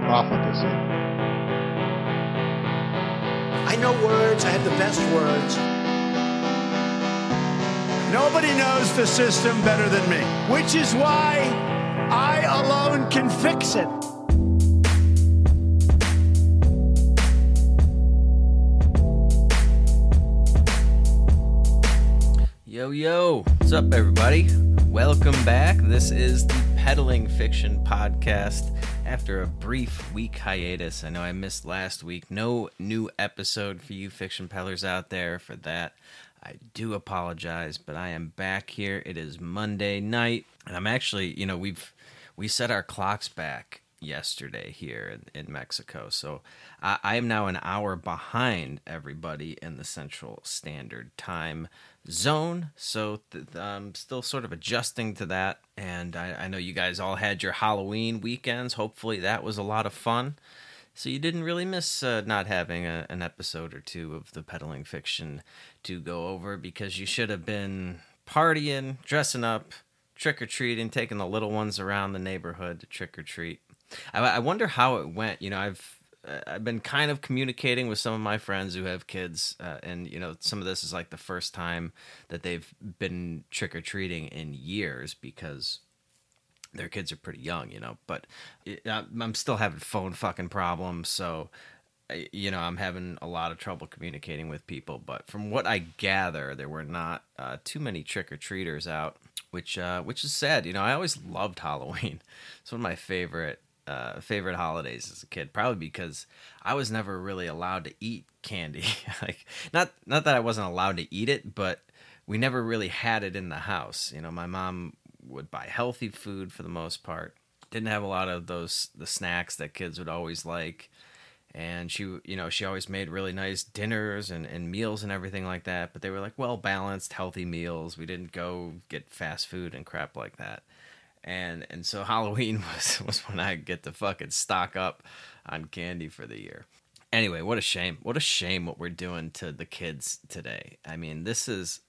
profligacy. I know words, I have the best words. Nobody knows the system better than me, which is why I alone can fix it. Yo, yo, what's up, everybody? Welcome back. This is the Peddling Fiction Podcast. After a brief week hiatus, I know I missed last week. No new episode for you fiction peddlers out there. For that, I do apologize, but I am back here. It is Monday night, and I'm actually, you know, we've we set our clocks back yesterday here in, in Mexico, so I, I am now an hour behind everybody in the Central Standard Time zone. So th- I'm still sort of adjusting to that. And I, I know you guys all had your Halloween weekends. Hopefully that was a lot of fun. So you didn't really miss uh, not having a, an episode or two of the peddling fiction to go over because you should have been partying, dressing up, trick or treating, taking the little ones around the neighborhood to trick or treat. I, I wonder how it went. You know, I've I've been kind of communicating with some of my friends who have kids, uh, and you know, some of this is like the first time that they've been trick or treating in years because their kids are pretty young, you know. But it, I'm still having phone fucking problems, so you know, I'm having a lot of trouble communicating with people. But from what I gather, there were not uh, too many trick or treaters out, which uh, which is sad. You know, I always loved Halloween. It's one of my favorite uh, favorite holidays as a kid, probably because I was never really allowed to eat candy. like not not that I wasn't allowed to eat it, but we never really had it in the house. You know, my mom would buy healthy food for the most part. Didn't have a lot of those the snacks that kids would always like. And she, you know, she always made really nice dinners and, and meals and everything like that. But they were like well balanced, healthy meals. We didn't go get fast food and crap like that and and so Halloween was was when I get to fucking stock up on candy for the year. Anyway, what a shame! What a shame what we're doing to the kids today. I mean, this is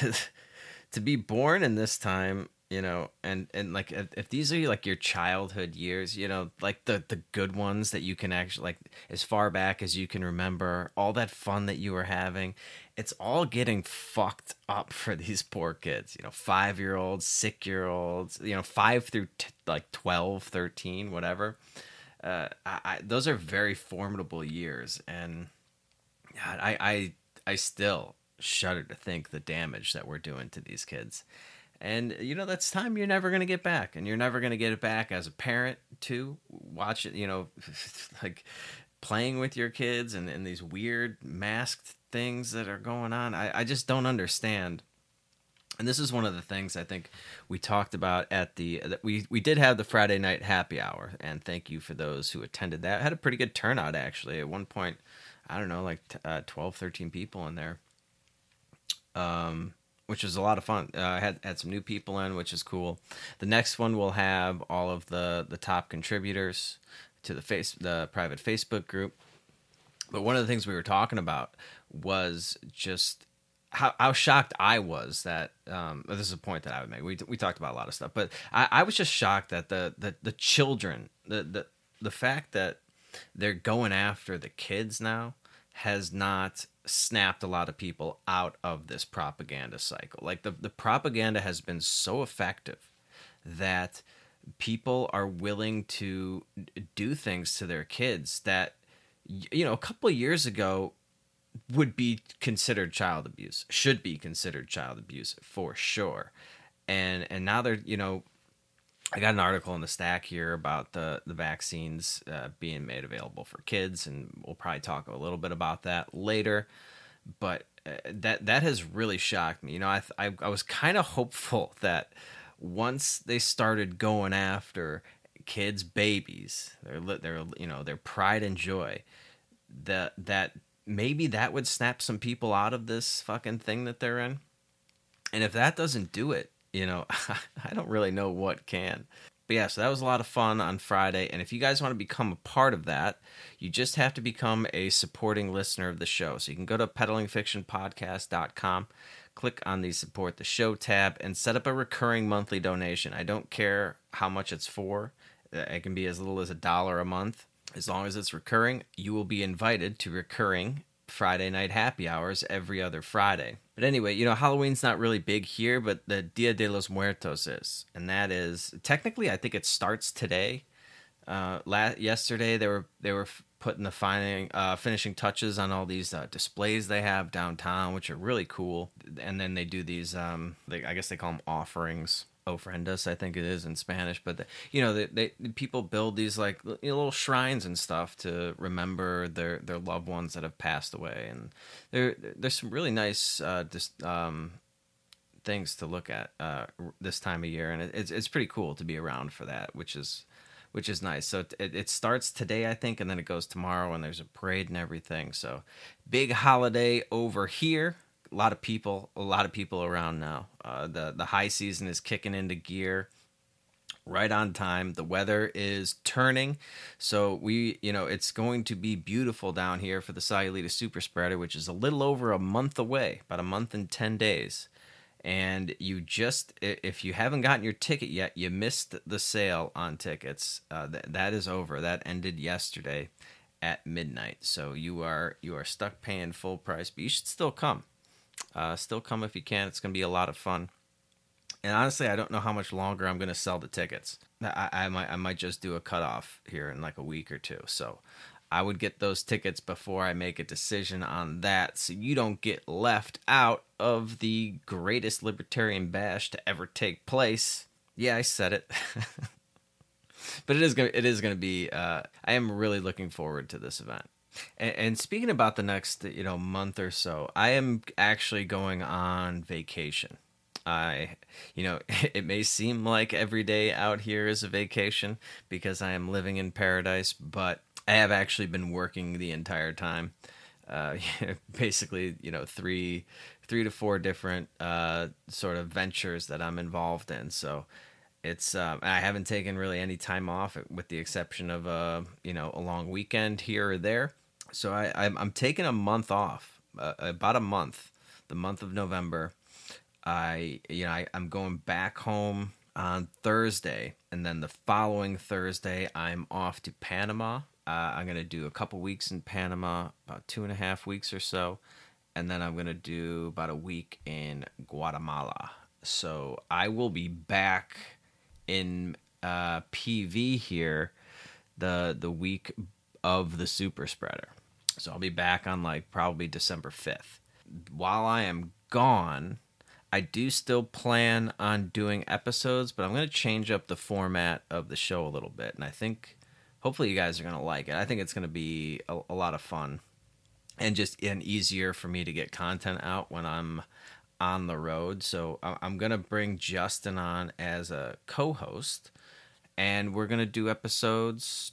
to be born in this time you know and and like if, if, these are like your childhood years you know like the the good ones that you can actually like as far back as you can remember all that fun that you were having it's all getting fucked up for these poor kids you know five year olds six year olds you know five through t- like 12 13 whatever. Uh I, I, those are very formidable years and God, I, I i still shudder to think the damage that we're doing to these kids and you know that's time you're never going to get back and you're never going to get it back as a parent too watch it you know like playing with your kids and, and these weird masked things that are going on I, I just don't understand and this is one of the things I think we talked about at the we we did have the Friday night happy hour, and thank you for those who attended that. had a pretty good turnout actually. At one point, I don't know, like uh, 12, 13 people in there. Um, which was a lot of fun. Uh, I had had some new people in, which is cool. The next one will have all of the the top contributors to the face the private Facebook group. But one of the things we were talking about was just how, how shocked I was that um, this is a point that I would make. We we talked about a lot of stuff, but I, I was just shocked that the the, the children the, the the fact that they're going after the kids now has not snapped a lot of people out of this propaganda cycle. Like the, the propaganda has been so effective that people are willing to do things to their kids that you know a couple of years ago would be considered child abuse should be considered child abuse for sure and and now they're you know I got an article in the stack here about the the vaccines uh, being made available for kids, and we'll probably talk a little bit about that later. But uh, that that has really shocked me. You know, I I, I was kind of hopeful that once they started going after kids' babies, their their you know their pride and joy, that that maybe that would snap some people out of this fucking thing that they're in. And if that doesn't do it, you know, I don't really know what can. But yeah, so that was a lot of fun on Friday. And if you guys want to become a part of that, you just have to become a supporting listener of the show. So you can go to peddlingfictionpodcast.com, click on the support the show tab, and set up a recurring monthly donation. I don't care how much it's for, it can be as little as a dollar a month. As long as it's recurring, you will be invited to recurring Friday night happy hours every other Friday. But anyway, you know, Halloween's not really big here, but the Dia de los Muertos is. And that is technically I think it starts today. Uh last yesterday they were they were putting the finding uh finishing touches on all these uh, displays they have downtown which are really cool. And then they do these um they, I guess they call them offerings ofrendas i think it is in spanish but the, you know they, they people build these like you know, little shrines and stuff to remember their their loved ones that have passed away. And there there's some really nice uh um things to look at uh this time of year. And it, it's it's pretty cool to be around for that which is which is nice. So it, it starts today i think and then it goes tomorrow and there's a parade and everything. So big holiday over here a lot of people, a lot of people around now. Uh, the the high season is kicking into gear right on time. The weather is turning, so we, you know, it's going to be beautiful down here for the Sayulita Super Spreader, which is a little over a month away, about a month and ten days. And you just, if you haven't gotten your ticket yet, you missed the sale on tickets. Uh, th- that is over. That ended yesterday at midnight. So you are you are stuck paying full price, but you should still come. Uh, still come if you can. It's going to be a lot of fun. And honestly, I don't know how much longer I'm going to sell the tickets. I, I might I might just do a cutoff here in like a week or two. So I would get those tickets before I make a decision on that, so you don't get left out of the greatest libertarian bash to ever take place. Yeah, I said it. but it is gonna it is gonna be. Uh, I am really looking forward to this event. And, and, speaking about the next, you know, month or so, I am actually going on vacation. I, you know, it may seem like every day out here is a vacation because I am living in paradise, but I have actually been working the entire time. Uh, basically, you know, three, three to four different uh, sort of ventures that I'm involved in. So it's um, I haven't taken really any time off, with the exception of a uh, you know a long weekend here or there so I I'm, I'm taking a month off, uh, about a month, the month of November. I you know I, I'm going back home on Thursday, and then the following Thursday I'm off to Panama. Uh, I'm gonna do a couple weeks in Panama, about two and a half weeks or so, and then I'm gonna do about a week in Guatemala. So I will be back in uh, PV here the the week of the super spreader. So I'll be back on like probably December 5th. While I am gone, I do still plan on doing episodes, but I'm going to change up the format of the show a little bit. And I think hopefully you guys are going to like it. I think it's going to be a, a, lot of fun and just and easier for me to get content out when I'm on the road. So I'm going to bring Justin on as a co host, and we're going to do episodes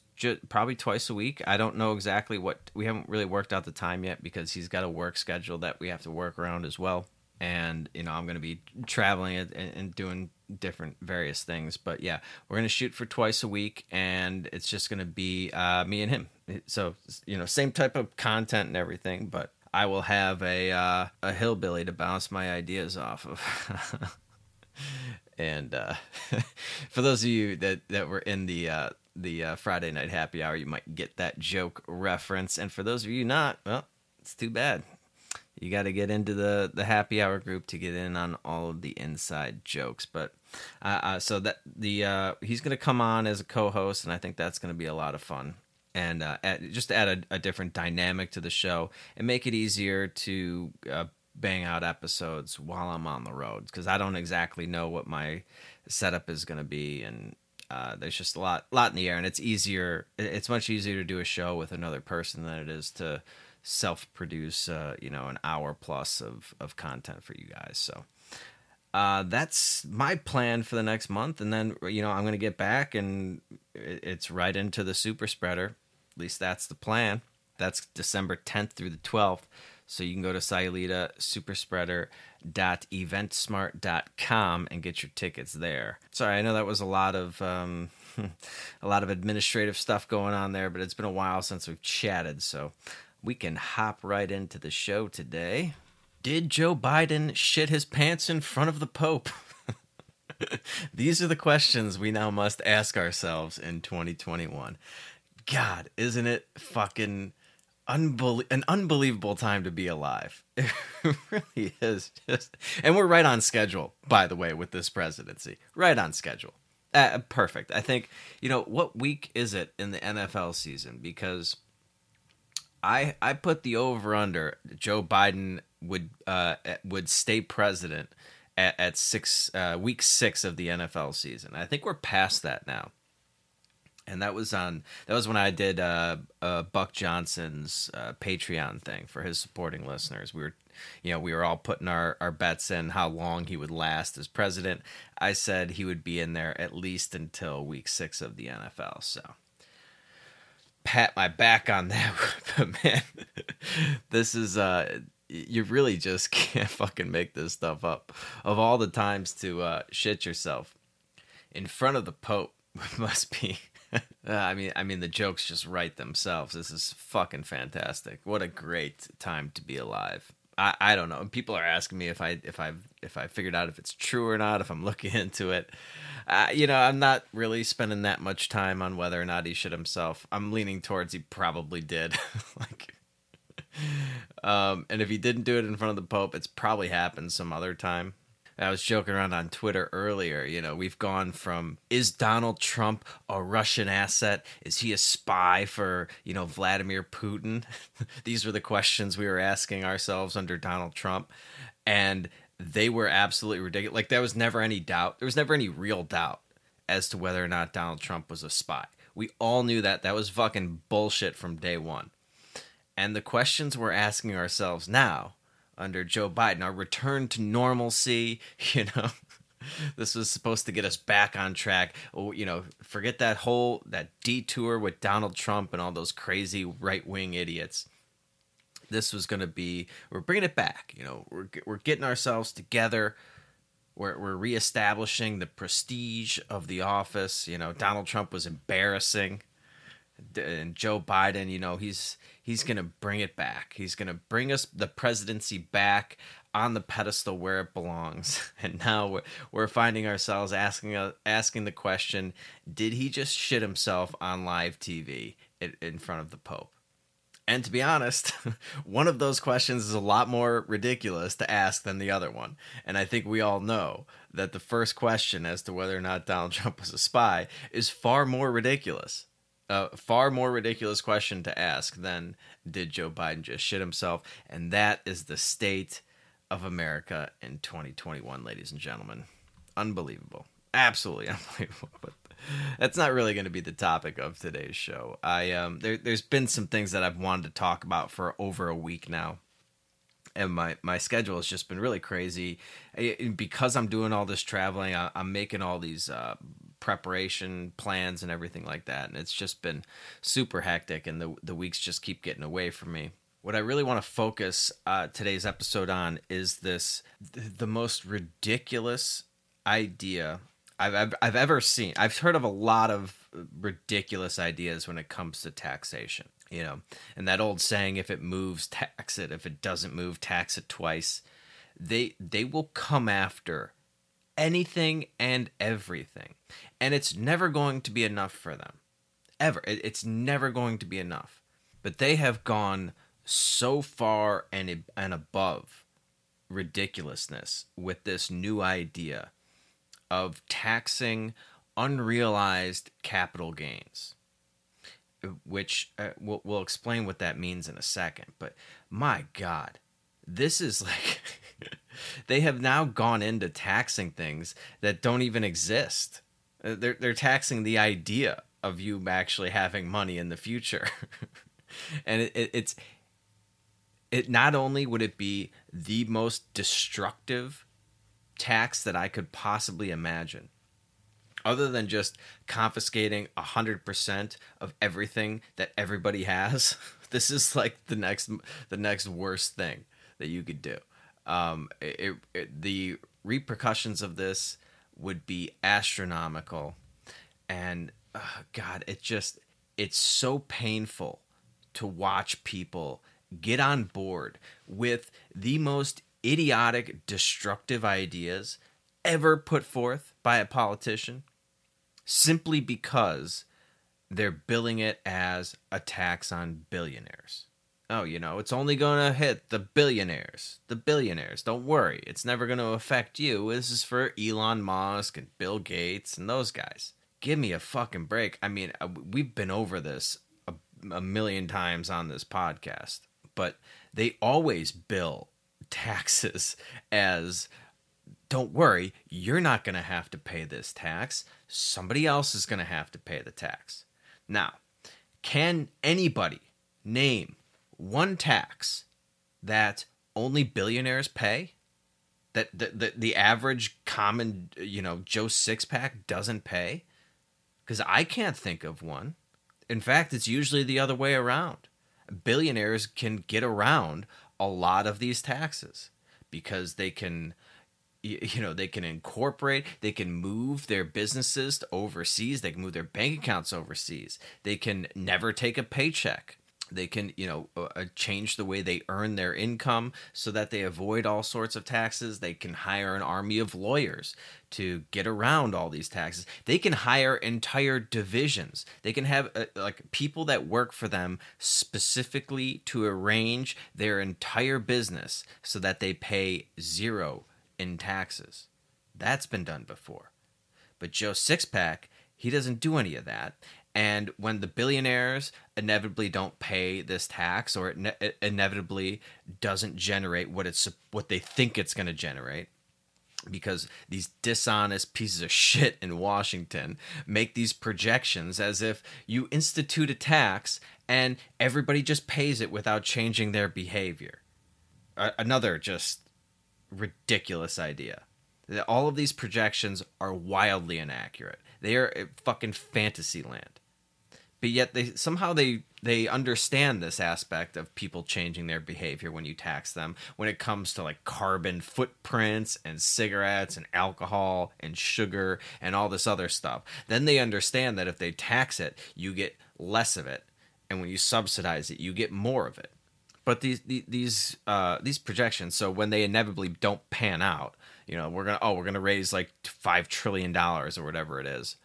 probably twice a week. I don't know exactly what we haven't really worked out the time yet because he's got a work schedule that we have to work around as well. And you know, I'm going to be traveling and, and doing different various things. But yeah, we're going to shoot for twice a week, and it's just going to be uh, me and him. So you know, same type of content and everything, but I will have a uh, a hillbilly to bounce my ideas off of. and uh, for those of you that that were in the uh, the uh, Friday night happy hour, you might get that joke reference. And for those of you not, well, it's too bad. You got to get into the the happy hour group to get in on all of the inside jokes. But uh, uh, so that the uh, he's going to come on as a co-host, and I think that's going to be a lot of fun. And uh, just add a, a, different dynamic to the show and make it easier to uh, bang out episodes while I'm on the road because I don't exactly know what my setup is going to be and uh, there's just a lot, lot in the air, and it's easier. It's much easier to do a show with another person than it is to self-produce, uh, you know, an hour plus of of content for you guys. So, uh, that's my plan for the next month. And then, you know, I'm to get back and it's right into the super spreader. At least that's the plan. That's December 10th through the 12th. So you can go to Sayulita superspreader.eventsmart.com and get your tickets there. Sorry, I know that was a lot of um, a lot of administrative stuff going on there, but it's been a while since we've chatted, so we can hop right into the show today. Did Joe Biden shit his pants in front of the Pope? These are the questions we now must ask ourselves in 2021. God, isn't it fucking an unbelievable time to be alive? It really is. Just, and we're right on schedule, by the way, with this presidency. Right on schedule. Uh, perfect. I think you know what week is it in the NFL season because I I put the over under Joe Biden would uh would stay president at, at six uh, week six of the NFL season. I think we're past that now, and that was on that was when I did uh, uh Buck Johnson's uh, Patreon thing for his supporting listeners. We were you know, we were all putting our, our bets in how long he would last as president. I said he would be in there at least until week six of the NFL. So pat my back on that. but man, this is uh you really just can't fucking make this stuff up. Of all the times to uh, shit yourself in front of the Pope must be. uh, I mean, I mean, the jokes just write themselves. This is fucking fantastic. What a great time to be alive. I, I don't know. People are asking me if I if I if I figured out if it's true or not. If I'm looking into it, uh, you know, I'm not really spending that much time on whether or not he shit himself. I'm leaning towards he probably did. like, um, and if he didn't do it in front of the Pope, it's probably happened some other time. I was joking around on Twitter earlier. You know, we've gone from is Donald Trump a Russian asset? Is he a spy for, you know, Vladimir Putin? These were the questions we were asking ourselves under Donald Trump. And they were absolutely ridiculous. Like, there was never any doubt. There was never any real doubt as to whether or not Donald Trump was a spy. We all knew that. That was fucking bullshit from day one. And the questions we're asking ourselves now under Joe Biden, our return to normalcy, you know. this was supposed to get us back on track. Oh, you know, forget that whole that detour with Donald Trump and all those crazy right-wing idiots. This was going to be we're bringing it back, you know. We're we're getting ourselves together. We're we're reestablishing the prestige of the office, you know. Donald Trump was embarrassing and Joe Biden, you know, he's he's going to bring it back. He's going to bring us the presidency back on the pedestal where it belongs. And now we're, finding ourselves asking uh, asking the question, did he just shit himself on live TV in front of the Pope? And to be honest, one of those questions is a lot more ridiculous to ask than the other one. And I think we all know that the first question as to whether or not Donald Trump was a spy is far more ridiculous a far more ridiculous question to ask than did Joe Biden just shit himself? And that is the state of America in 2021, ladies and gentlemen. Unbelievable. Absolutely unbelievable. But that's not really going to be the topic of today's show. I um there there's been some things that I've wanted to talk about for over a week now. And my, my schedule has just been really crazy. Because I'm doing all this traveling, I, am making all these uh, preparation plans and everything like that. And it's just been super hectic, and the the weeks just keep getting away from me. What I really want to focus uh, today's episode on is this the most ridiculous idea I've, I've, I've ever seen. I've heard of a lot of ridiculous ideas when it comes to taxation. You know, and that old saying, "If it moves, tax it. If it doesn't move, tax it twice." They they will come after anything and everything. And it's never going to be enough for them. Ever. It's never going to be enough. But they have gone so far and, and above ridiculousness with this new idea of taxing unrealized capital gains which uh, we'll, we'll explain what that means in a second but my god this is like they have now gone into taxing things that don't even exist. Uh, they're they're taxing the idea of you actually having money in the future, and it, it, it's it. Not only would it be the most destructive tax that I could possibly imagine. Other than just confiscating 100% of everything that everybody has, this is like the next the next worst thing that you could do. Um, it, it, the repercussions of this would be astronomical, and uh, God, it just it's so painful to watch people get on board with the most idiotic, destructive ideas ever put forth by a politician simply because they're billing it as a tax on billionaires. Oh, you know, it's only going to hit the billionaires. The billionaires. Don't worry. It's never going to affect you. This is for Elon Musk and Bill Gates and those guys. Give me a fucking break. I mean, uh, we've been over this a, a million times on this podcast, but they always bill taxes as don't worry, you're not going to have to pay this tax. Somebody else is going to have to pay the tax. Now, can anybody name one tax that only billionaires pay? That the, the, the average common, you know, Joe Sixpack doesn't pay? Because I can't think of one. In fact, it's usually the other way around. Billionaires can get around a lot of these taxes because they can you know they can incorporate they can move their businesses overseas they can move their bank accounts overseas they can never take a paycheck they can you know uh, uh, change the way they earn their income so that they avoid all sorts of taxes they can hire an army of lawyers to get around all these taxes they can hire entire divisions they can have uh, like people that work for them specifically to arrange their entire business so that they pay zero in taxes. That's been done before. But Joe Sixpack, he doesn't do any of that. And when the billionaires inevitably don't pay this tax, or it, ne- it inevitably doesn't generate what it's what they think it's going to generate, because these dishonest pieces of shit in Washington make these projections as if you institute a tax and everybody just pays it without changing their behavior. another just ridiculous idea. All of these projections are wildly inaccurate. They are a fucking fantasy land. But yet they somehow they they understand this aspect of people changing their behavior when you tax them when it comes to like carbon footprints and cigarettes and alcohol and sugar and all this other stuff. Then they understand that if they tax it, you get less of it and when you subsidize it, you get more of it but these these uh, these projections so when they inevitably don't pan out you know we're gonna oh we're gonna raise like five trillion dollars or whatever it is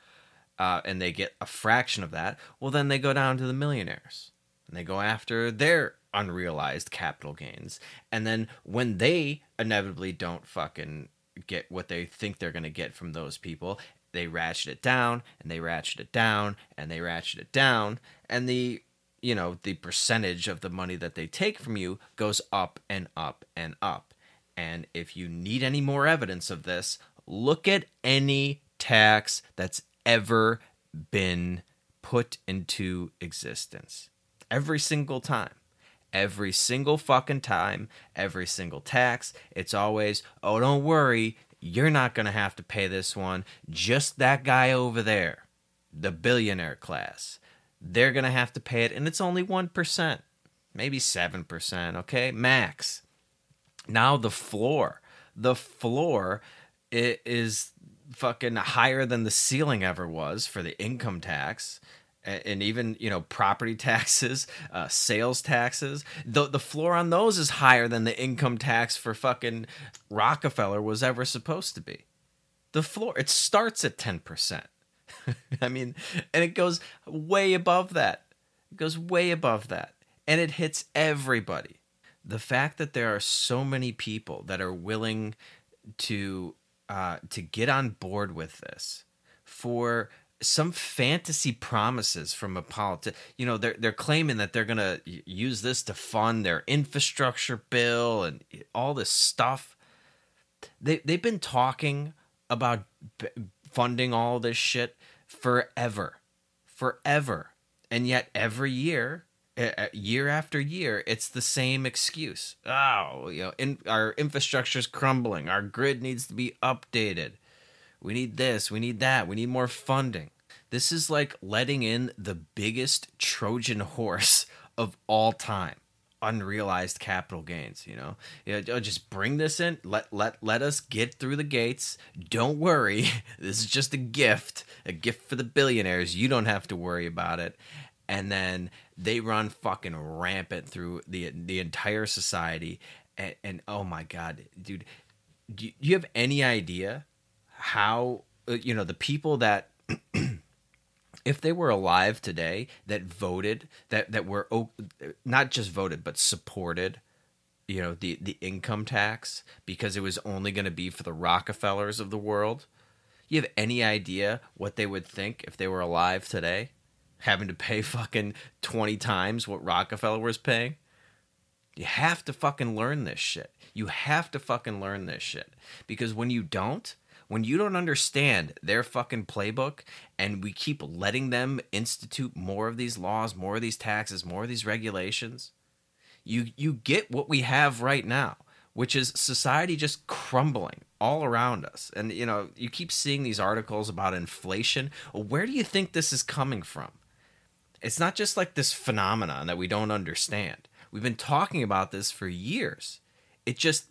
uh, and they get a fraction of that well then they go down to the millionaires and they go after their unrealized capital gains and then when they inevitably don't fucking get what they think they're gonna get from those people they ratchet it down and they ratchet it down and they ratchet it down and the you know, the percentage of the money that they take from you goes up and up and up. And if you need any more evidence of this, look at any tax that's ever been put into existence. Every single time. Every single fucking time, every single tax, it's always, oh, don't worry, you're not going to have to pay this one. Just that guy over there, the billionaire class they're going to have to pay it, and it's only 1%, maybe 7%, okay? Max. Now the floor. The floor is fucking higher than the ceiling ever was for the income tax and even you know property taxes uh, sales taxes the, the floor on those is higher than the income tax for fucking rockefeller was ever supposed to be the floor it starts at 10% I mean, and it goes way above that. It goes way above that. And it hits everybody. The fact that there are so many people that are willing to uh, to get on board with this for some fantasy promises from a politician. You know, they're they're claiming that they're gonna use this to fund their infrastructure bill and all this stuff. They they've been talking about b- funding all this shit forever. Forever. And yet every year year after year, it's the same excuse. Oh, you know, in, our infrastructure's crumbling. Our grid needs to be updated. We need this. We need that. We need more funding. This is like letting in the biggest Trojan horse of all time unrealized capital gains you know you oh, know, just bring this in let let let us get through the gates don't worry this is just a gift a gift for the billionaires you don't have to worry about it and then they run fucking rampant through the the entire society and, and oh my god dude do you have any idea how uh, you know the people that if they were alive today that voted that that were not just voted but supported you know the the income tax because it was only going to be for the Rockefellers of the world? You have any idea what they would think if they were alive today having to pay fucking 20 times what Rockefeller was paying you have to fucking learn this shit you have to fucking learn this shit because when you don't when you don't understand their fucking playbook and we keep letting them institute more of these laws, more of these taxes, more of these regulations, you you get what we have right now, which is society just crumbling all around us. And you know, you keep seeing these articles about inflation. Where do you think this is coming from? It's not just like this phenomenon that we don't understand. We've been talking about this for years. It just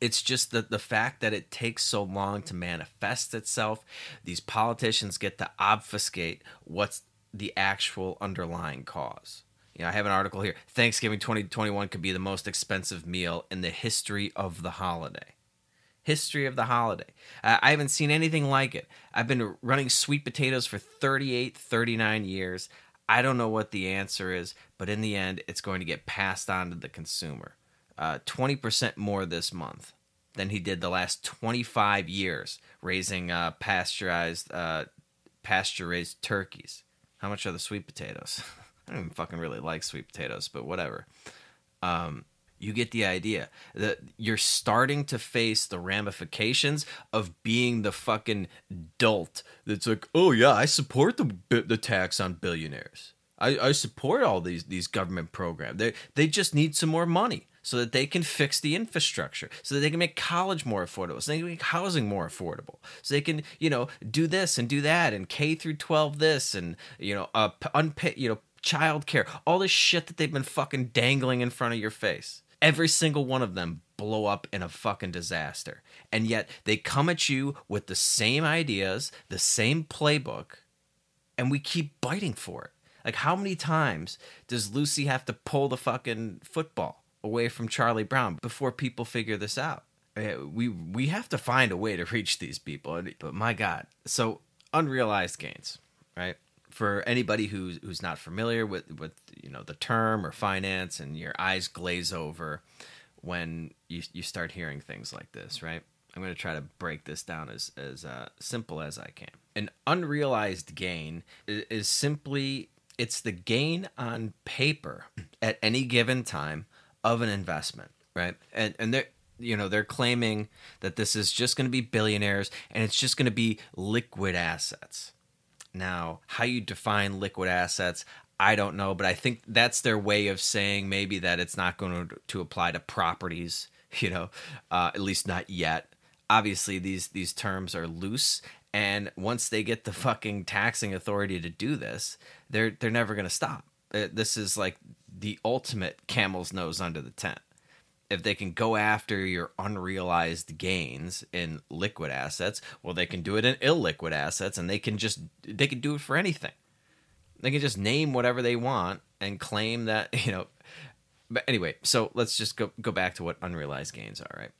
it's just the, the fact that it takes so long to manifest itself. These politicians get to obfuscate what's the actual underlying cause. You know, I have an article here. Thanksgiving 2021 could be the most expensive meal in the history of the holiday. History of the holiday. Uh, I haven't seen anything like it. I've been running sweet potatoes for 38, 39 years. I don't know what the answer is, but in the end, it's going to get passed on to the consumer uh, 20% more this month than he did the last 25 years raising uh, pasteurized uh, pasture raised turkeys. How much are the sweet potatoes? I don't even fucking really like sweet potatoes, but whatever. Um, you get the idea that you're starting to face the ramifications of being the fucking dolt that's like, oh yeah, I support the the tax on billionaires. I, I support all these these government programs. They they just need some more money so that they can fix the infrastructure, so that they can make college more affordable, so they can make housing more affordable, so they can, you know, do this and do that, and K through 12 this, and, you know, uh, unpaid, you know, child care, all this shit that they've been fucking dangling in front of your face. Every single one of them blow up in a fucking disaster. And yet they come at you with the same ideas, the same playbook, and we keep biting for it. Like, how many times does Lucy have to pull the fucking football? away from Charlie Brown before people figure this out. Eh, we we have to find a way to reach these people. But my God, so unrealized gains, right? For anybody who's who's not familiar with with you know the term or finance, and your eyes glaze over when you you start hearing things like this, right? I'm going to try to break this down as as uh, simple as I can. An unrealized gain is, is simply it's the gain on paper at any given time of an investment, right? And and they're you know they're claiming that this is just going to be billionaires and it's just going to be liquid assets. Now, how you define liquid assets, I don't know, but I think that's their way of saying maybe that it's not going to, to apply to properties. You know, uh, at least not yet. Obviously, these these terms are loose, and once they get the fucking taxing authority to do this, they're they're never going to stop. Uh, this is like the ultimate camel's nose under the tent. If they can go after your unrealized gains in liquid assets, well, they can do it in illiquid assets, and they can just they can do it for anything. They can just name whatever they want and claim that you know. But anyway, so let's just go go back to what unrealized gains are. Right?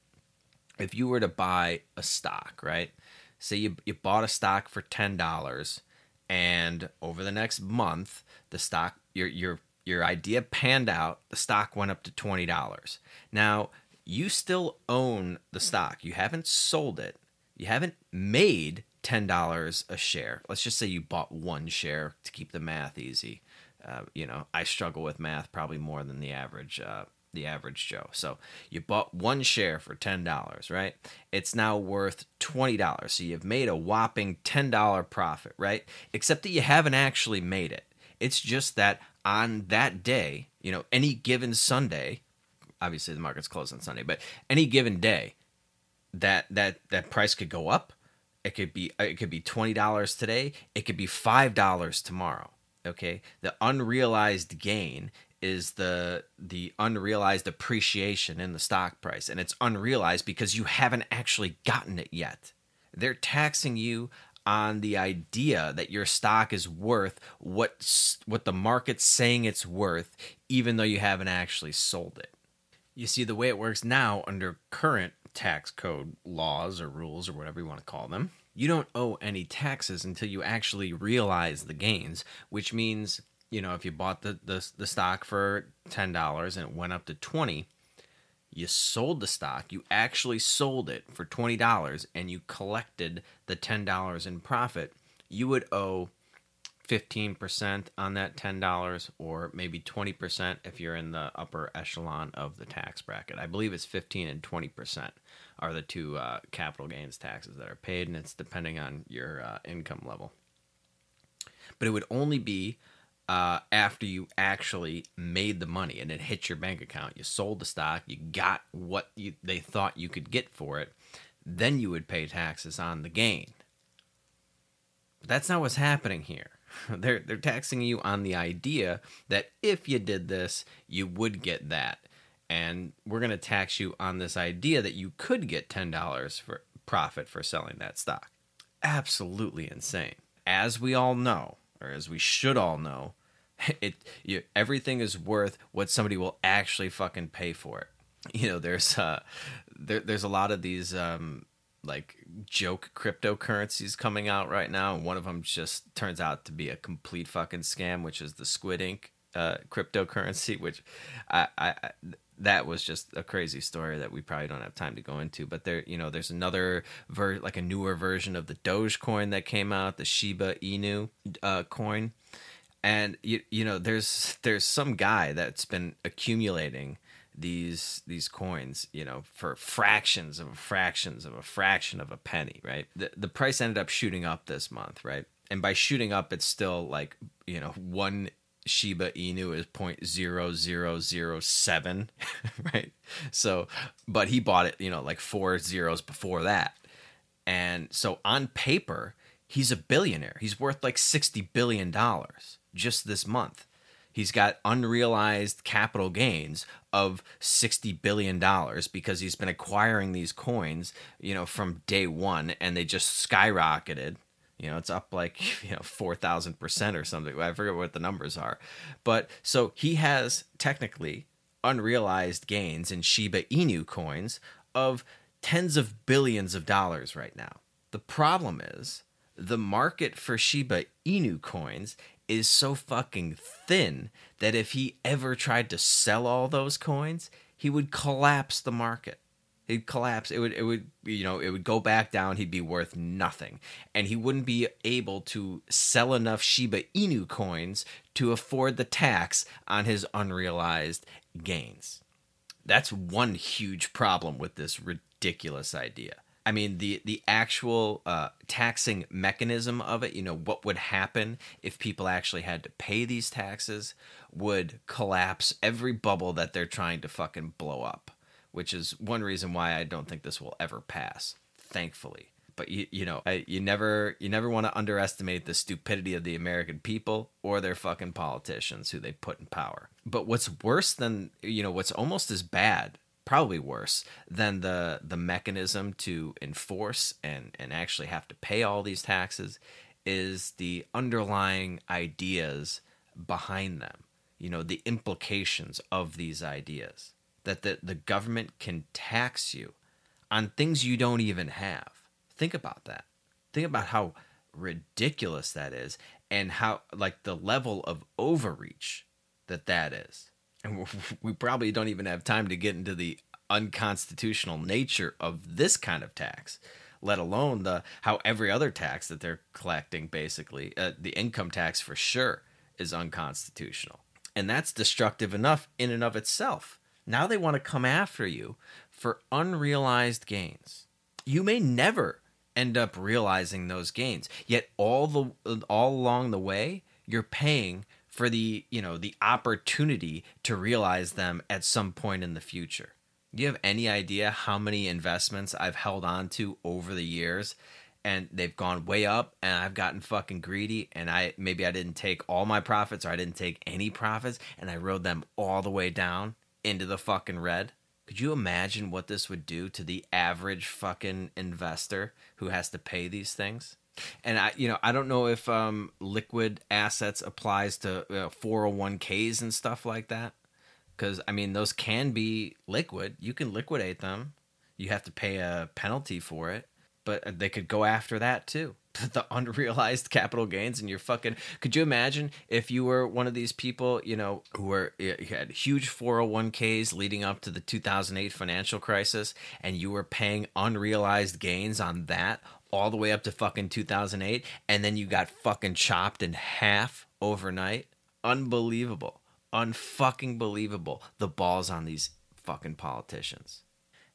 If you were to buy a stock, right? Say you you bought a stock for ten dollars, and over the next month, the stock your your your idea panned out, the stock went up to $20. Now, you still own the stock. You haven't sold it. You haven't made $10 a share. Let's just say you bought one share to keep the math easy. Uh, you know, I struggle with math probably more than the average uh, the average Joe. So you bought one share for ten dollars, right? It's now worth twenty dollars. So you've made a whopping ten dollar profit, right? Except that you haven't actually made it. It's just that on that day, you know, any given Sunday, obviously the market's closed on Sunday, but any given day, that that that price could go up. It could be it could be twenty dollars today. It could be five dollars tomorrow. Okay, the unrealized gain is the the unrealized appreciation in the stock price, and it's unrealized because you haven't actually gotten it yet. They're taxing you on the idea that your stock is worth what what the market's saying it's worth, even though you haven't actually sold it. You see, the way it works now under current tax code laws or rules or whatever you want to call them, you don't owe any taxes until you actually realize the gains, which means, you know, if you bought the, the, the stock for $10 and it went up to 20 you sold the stock, you actually sold it for $20 and you collected the $10 in profit, you would owe 15% on that $10 or maybe 20% if you're in the upper echelon of the tax bracket. I believe it's 15 and 20% are the two uh, capital gains taxes that are paid, and it's depending on your uh, income level. But it would only be uh, after you actually made the money and it hit your bank account. You sold the stock, you got what you, they thought you could get for it, then you would pay taxes on the gain. That's not what's happening here. They're they're taxing you on the idea that if you did this, you would get that. And we're going to tax you on this idea that you could get $10 for profit for selling that stock. Absolutely insane. As we all know, or as we should all know, it you, everything is worth what somebody will actually fucking pay for it. You know, there's uh there, there's a lot of these um like joke cryptocurrencies coming out right now, and one of them just turns out to be a complete fucking scam, which is the Squid Ink uh, cryptocurrency, which I, I that was just a crazy story that we probably don't have time to go into. But there, you know, there's another ver like a newer version of the Dogecoin that came out, the Shiba Inu uh, coin, and you you know, there's there's some guy that's been accumulating these these coins, you know, for fractions of fractions of a fraction of a penny, right? The the price ended up shooting up this month, right? And by shooting up, it's still like you know one Shiba Inu is point zero zero zero seven, right? So, but he bought it, you know, like four zeros before that, and so on paper, he's a billionaire. He's worth like sixty billion dollars just this month. He's got unrealized capital gains of 60 billion dollars because he's been acquiring these coins you know from day one and they just skyrocketed. You know it's up like you know 4000% or something. I forget what the numbers are. But so he has technically unrealized gains in shiba inu coins of tens of billions of dollars right now. The problem is the market for shiba inu coins is so fucking thin that if he ever tried to sell all those coins, he would collapse the market. He'd collapse. It would it would you know, it would go back down, he'd be worth nothing. And he wouldn't be able to sell enough Shiba Inu coins to afford the tax on his unrealized gains. That's one huge problem with this ridiculous idea. I mean, the the actual uh, taxing mechanism of it, you know, what would happen if people actually had to pay these taxes would collapse every bubble that they're trying to fucking blow up, which is one reason why I don't think this will ever pass, thankfully. But you, you know, I, you never you never want to underestimate the stupidity of the American people or their fucking politicians who they put in power. But what's worse than, you know, what's almost as bad probably worse than the the mechanism to enforce and and actually have to pay all these taxes is the underlying ideas behind them. You know the implications of these ideas. That the, the government can tax you on things you don't even have. Think about that. Think about how ridiculous that is and how like the level of overreach that that is we probably don't even have time to get into the unconstitutional nature of this kind of tax let alone the how every other tax that they're collecting basically uh, the income tax for sure is unconstitutional. And that's destructive enough in and of itself. Now they want to come after you for unrealized gains. You may never end up realizing those gains yet all the all along the way you're paying for the, you know, the opportunity to realize them at some point in the future. Do you have any idea how many investments I've held on to over the years and they've gone way up and I've gotten fucking greedy and I maybe I didn't take all my profits or I didn't take any profits and I rode them all the way down into the fucking red? Could you imagine what this would do to the average fucking investor who has to pay these things? And I, you know, I don't know if um, liquid assets applies to uh, 401ks and stuff like that. Because I mean, those can be liquid. You can liquidate them. You have to pay a penalty for it, but they could go after that too. the unrealized capital gains and you're fucking could you imagine if you were one of these people you know who were you had huge 401ks leading up to the 2008 financial crisis and you were paying unrealized gains on that all the way up to fucking 2008 and then you got fucking chopped in half overnight? Unbelievable. Unfucking believable. The balls on these fucking politicians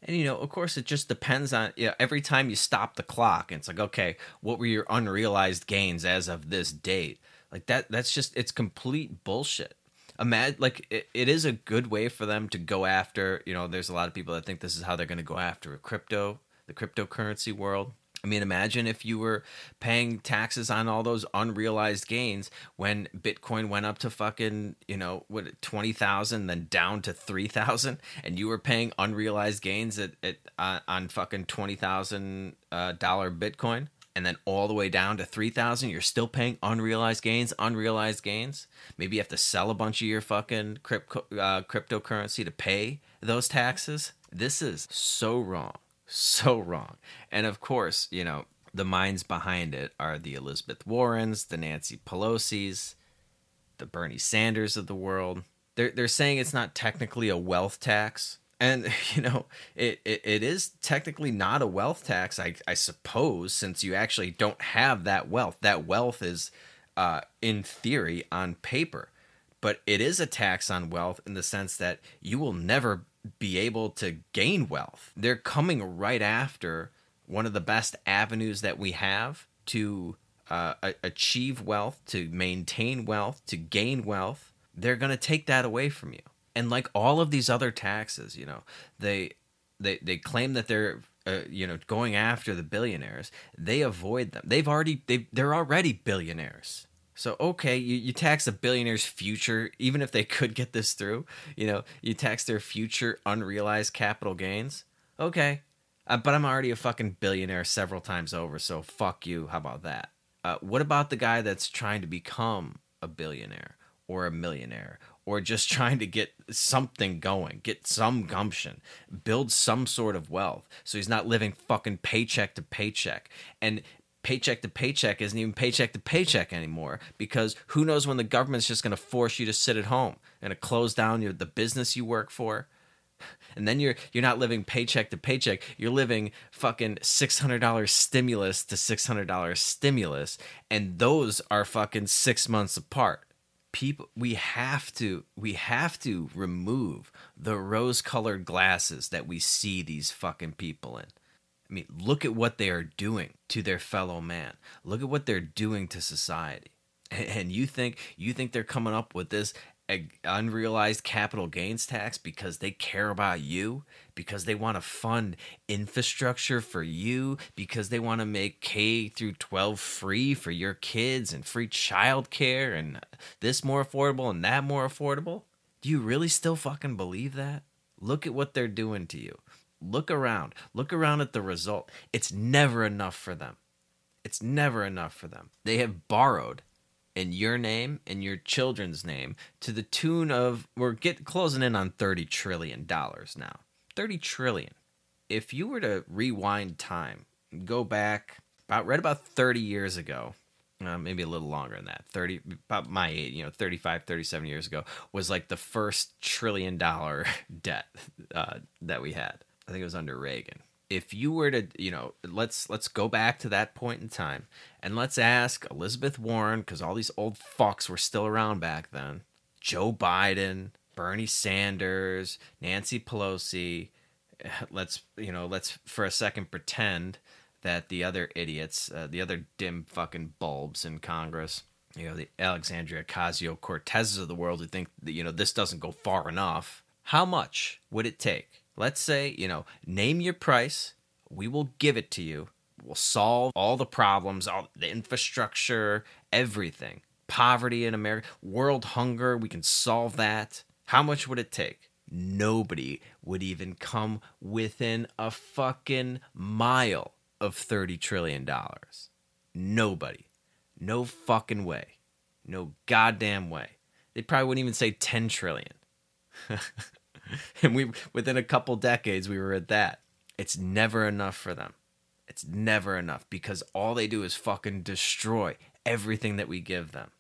and you know, of course, it just depends on you know, every time you stop the clock. And it's like, okay, what were your unrealized gains as of this date? Like that. That's just it's complete bullshit. Imagine like it, it is a good way for them to go after. You know, there's a lot of people that think this is how they're going to go after crypto, the cryptocurrency world. I mean, imagine if you were paying taxes on all those unrealized gains when Bitcoin went up to fucking, you know, what, 20,000, then down to 3,000, and you were paying unrealized gains at, at uh, on fucking $20,000 uh, Bitcoin, and then all the way down to 3,000, you're still paying unrealized gains, unrealized gains. Maybe you have to sell a bunch of your fucking crypto, uh, cryptocurrency to pay those taxes. This is so wrong so wrong. And of course, you know, the minds behind it are the Elizabeth Warrens, the Nancy Pelosi's, the Bernie Sanders of the world. They're they're saying it's not technically a wealth tax. And you know, it, it, it is technically not a wealth tax, I, I suppose, since you actually don't have that wealth. That wealth is uh, in theory on paper. But it is a tax on wealth in the sense that you will never be able to gain wealth. They're coming right after one of the best avenues that we have to uh, achieve wealth, to maintain wealth, to gain wealth. They're going to take that away from you. And like all of these other taxes, you know, they they they claim that they're uh, you know going after the billionaires. They avoid them. They've already they they're already billionaires. So okay, you, you tax a billionaire's future, even if they could get this through. You know, you tax their future unrealized capital gains. Okay, uh, but I'm already a fucking billionaire several times over, so fuck you. How about that? Uh, what about the guy that's trying to become a billionaire or a millionaire or just trying to get something going, get some gumption, build some sort of wealth so he's not living fucking paycheck to paycheck. And paycheck to paycheck isn't even paycheck to paycheck anymore because who knows when the government's just going to force you to sit at home and to close down your, the business you work for. And then you're you're not living paycheck to paycheck. You're living fucking $600 stimulus to $600 stimulus. And those are fucking 6 months apart. People we have to we have to remove the rose colored glasses that we see these fucking people in I mean, look at what they are doing to their fellow man. Look at what they're doing to society. And you think you think they're coming up with this unrealized capital gains tax because they care about you, because they want to fund infrastructure for you, because they want to make K through 12 free for your kids and free childcare and this more affordable and that more affordable? Do you really still fucking believe that? Look at what they're doing to you. Look around. Look around at the result. It's never enough for them. It's never enough for them. They have borrowed in your name and your children's name to the tune of we're get closing in on 30 trillion dollars now. 30 trillion. If you were to rewind time, go back about right about 30 years ago, uh, maybe a little longer than that 30 about my age you know 35 37 years ago was like the first trillion dollar debt uh, that we had I think it was under Reagan. If you were to, you know, let's let's go back to that point in time and let's ask Elizabeth Warren because all these old fucks were still around back then. Joe Biden, Bernie Sanders, Nancy Pelosi. Let's you know, let's for a second pretend that the other idiots, uh, the other dim fucking bulbs in Congress, you know the Alexandria Ocasio Cortezes of the world who think that you know this doesn't go far enough. How much would it take? Let's say you know name your price. We will give it to you. We'll solve all the problems, all the infrastructure, everything. Poverty in America, world hunger. We can solve that. How much would it take? Nobody would even come within a fucking mile of $30 trillion. Nobody. No fucking way. No goddamn way. They probably wouldn't even say 10 trillion. and we within a couple decades we were at that. It's never enough for them. It's never enough because all they do is fucking destroy everything that we give them.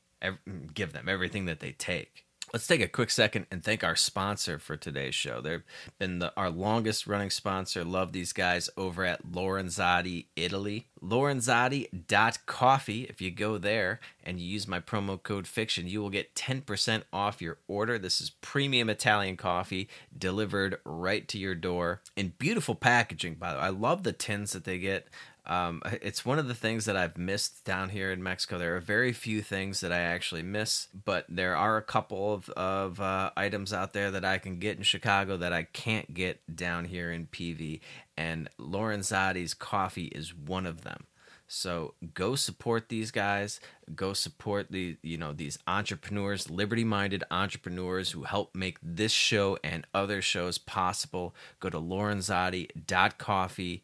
Give them everything that they take. Let's take a quick second and thank our sponsor for today's show. They've been the, our longest running sponsor. Love these guys over at Lorenzotti, Italy. Lorenzotti.coffee. If you go there and you use my promo code FICTION, you will get 10% off your order. This is premium Italian coffee delivered right to your door in beautiful packaging, by the way. I love the tins that they get. Um, it's one of the things that I've missed down here in Mexico. There are very few things that I actually miss, but there are a couple of, of uh, items out there that I can get in Chicago that I can't get down here in PV. And Lorenzotti's coffee is one of them. So go support these guys. Go support the you know these entrepreneurs, liberty-minded entrepreneurs who help make this show and other shows possible. Go to lorenzotti.coffee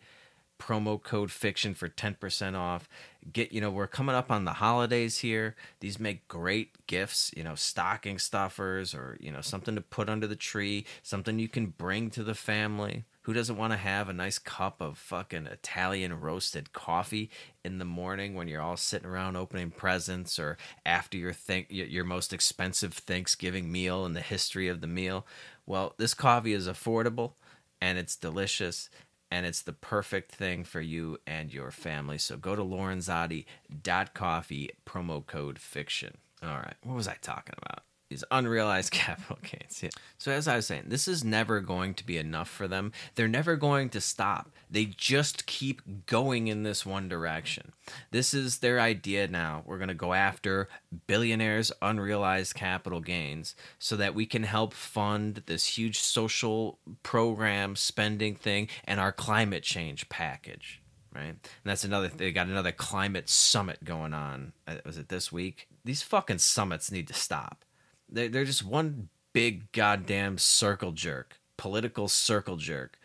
promo code fiction for 10% off. Get you know we're coming up on the holidays here. These make great gifts you know stocking stuffers or you know something to put under the tree something you can bring to the family. Who doesn't want to have a nice cup of fucking italian roasted coffee in the morning when you're all sitting around opening presents or after your think your most expensive thanksgiving meal in the history of the meal? Well this coffee is affordable and it's delicious and it's the perfect thing for you and your family. So go to lorenzotti.coffee, promo code fiction. All right, what was I talking about? These unrealized capital gains. Yeah. So, as I was saying, this is never going to be enough for them. They're never going to stop. They just keep going in this one direction. This is their idea now. We're going to go after billionaires' unrealized capital gains so that we can help fund this huge social program spending thing and our climate change package right? And that's another. They got another climate summit going on. Uh, was it this week? These fucking summits need to stop. They they're just one big goddamn circle jerk, political circle jerk.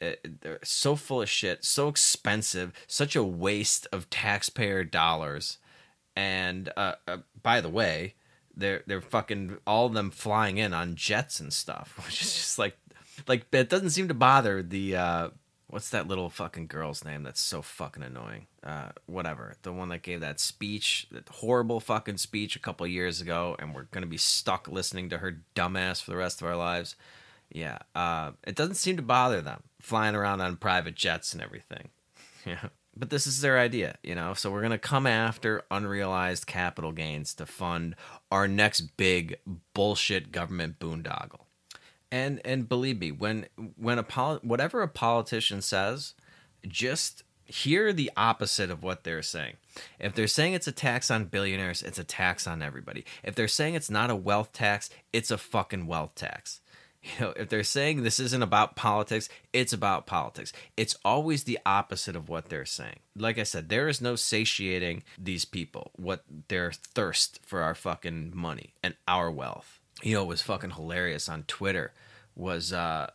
Uh, they're so full of shit, so expensive, such a waste of taxpayer dollars. And uh, uh, by the way, they're they're fucking all of them flying in on jets and stuff, which is just like like it doesn't seem to bother the uh, what's that little fucking girl's name that's so fucking annoying? Uh, whatever. The one that gave that speech, that horrible fucking speech a couple years ago, and we're gonna be stuck listening to her dumbass for the rest of our lives. Yeah, uh, it doesn't seem to bother them flying around on private jets and everything. yeah, but this is their idea, you know. So we're gonna come after unrealized capital gains to fund our next big bullshit government boondoggle and and believe me when when a whatever a politician says just hear the opposite of what they're saying. If they're saying it's a tax on billionaires it's a tax on everybody. If they're saying it's not a wealth tax it's a fucking wealth tax. You know if they're saying this isn't about politics it's about politics. It's always the opposite of what they're saying. Like i said there is no satiating these people what their thirst for our fucking money and our wealth you know, it was fucking hilarious on Twitter was uh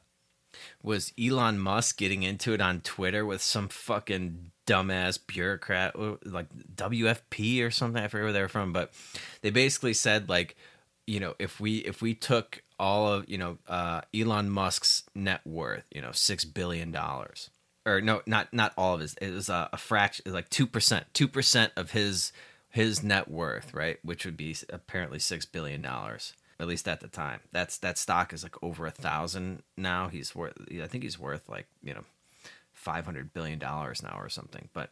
was Elon Musk getting into it on Twitter with some fucking dumbass bureaucrat like WFP or something. I forget where they're from, but they basically said like, you know, if we if we took all of you know uh, Elon Musk's net worth, you know, six billion dollars, or no, not not all of his. It was a, a fraction, like two percent, two percent of his his net worth, right, which would be apparently six billion dollars at least at the time. That's that stock is like over a thousand now. He's worth, I think he's worth like you know, five hundred billion dollars now or something. But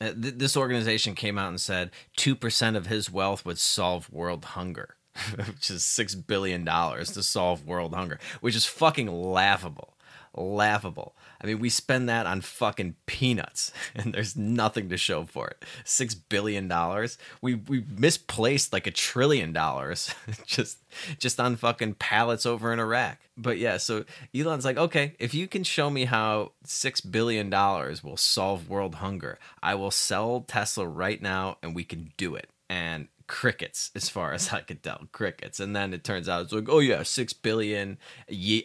uh, th- this organization came out and said two percent of his wealth would solve world hunger, which is six billion dollars to solve world hunger, which is fucking laughable. Laughable. I mean, we spend that on fucking peanuts, and there's nothing to show for it. Six billion dollars. We we misplaced like a trillion dollars just just on fucking pallets over in Iraq. But yeah, so Elon's like, okay, if you can show me how six billion dollars will solve world hunger, I will sell Tesla right now, and we can do it. And crickets as far as I could tell crickets. And then it turns out it's like oh yeah 6 billion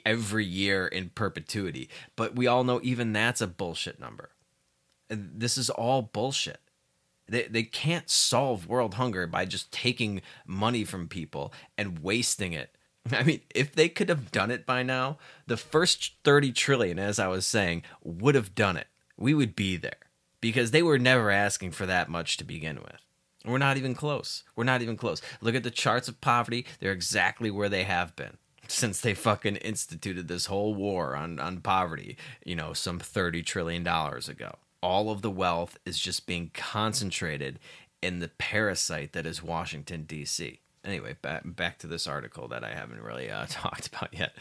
every year in perpetuity. But we all know even that's a bullshit number. This is all bullshit. They, they can't solve world hunger by just taking money from people and wasting it. I mean, if they could have done it by now, the first 30 trillion, as I was saying, would have done it. We would be there. Because they were never asking for that much to begin with. We're not even close. We're not even close. Look at the charts of poverty. They're exactly where they have been since they fucking instituted this whole war on, on poverty, you know, some $30 trillion ago. All of the wealth is just being concentrated in the parasite that is Washington, D.C. Anyway, back, back to this article that I haven't really uh, talked about yet.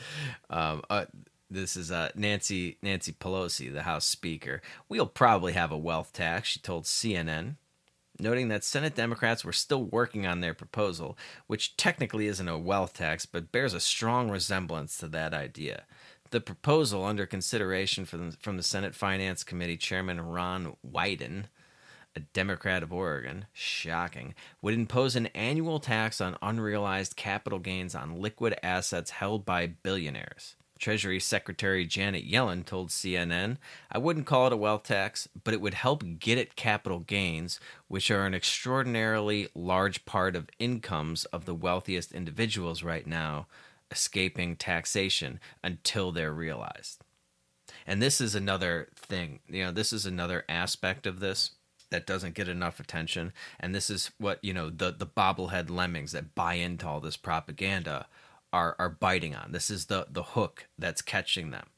Um, uh, this is uh, Nancy Nancy Pelosi, the House Speaker. We'll probably have a wealth tax, she told CNN noting that Senate Democrats were still working on their proposal, which technically isn't a wealth tax but bears a strong resemblance to that idea. The proposal under consideration from the, from the Senate Finance Committee Chairman Ron Wyden, a Democrat of Oregon, shocking, would impose an annual tax on unrealized capital gains on liquid assets held by billionaires. Treasury Secretary Janet Yellen told CNN, I wouldn't call it a wealth tax, but it would help get at capital gains, which are an extraordinarily large part of incomes of the wealthiest individuals right now, escaping taxation until they're realized. And this is another thing, you know, this is another aspect of this that doesn't get enough attention. And this is what, you know, the, the bobblehead lemmings that buy into all this propaganda are are biting on. This is the the hook that's catching them.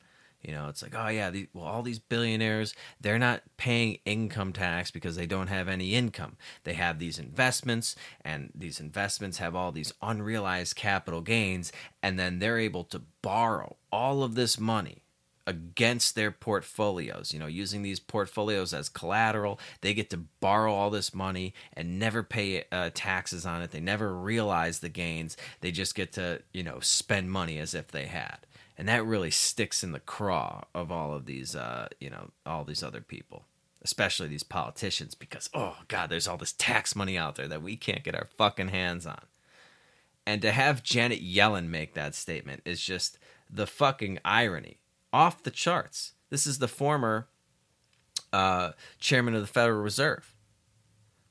You know, it's like, oh yeah, the, well, all these billionaires, they're not paying income tax because they don't have any income. They have these investments, and these investments have all these unrealized capital gains, and then they're able to borrow all of this money against their portfolios. You know, using these portfolios as collateral, they get to borrow all this money and never pay uh, taxes on it. They never realize the gains. They just get to, you know, spend money as if they had. And that really sticks in the craw of all of these, uh, you know, all these other people, especially these politicians, because, oh, God, there's all this tax money out there that we can't get our fucking hands on. And to have Janet Yellen make that statement is just the fucking irony off the charts. This is the former uh, chairman of the Federal Reserve.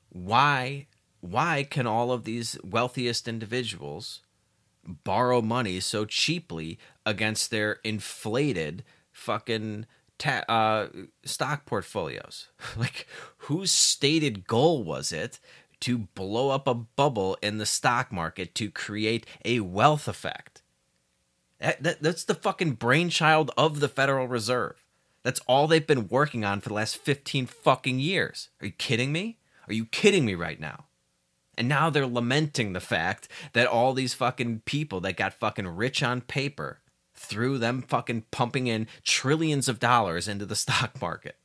Why? Why can all of these wealthiest individuals borrow money so cheaply against their inflated fucking ta- uh, stock portfolios? like, whose stated goal was it to blow up a bubble in the stock market to create a wealth effect? That, that, that's the fucking brainchild of the Federal Reserve. That's all they've been working on for the last 15 fucking years. Are you kidding me? Are you kidding me right now? And now they're lamenting the fact that all these fucking people that got fucking rich on paper through them fucking pumping in trillions of dollars into the stock market.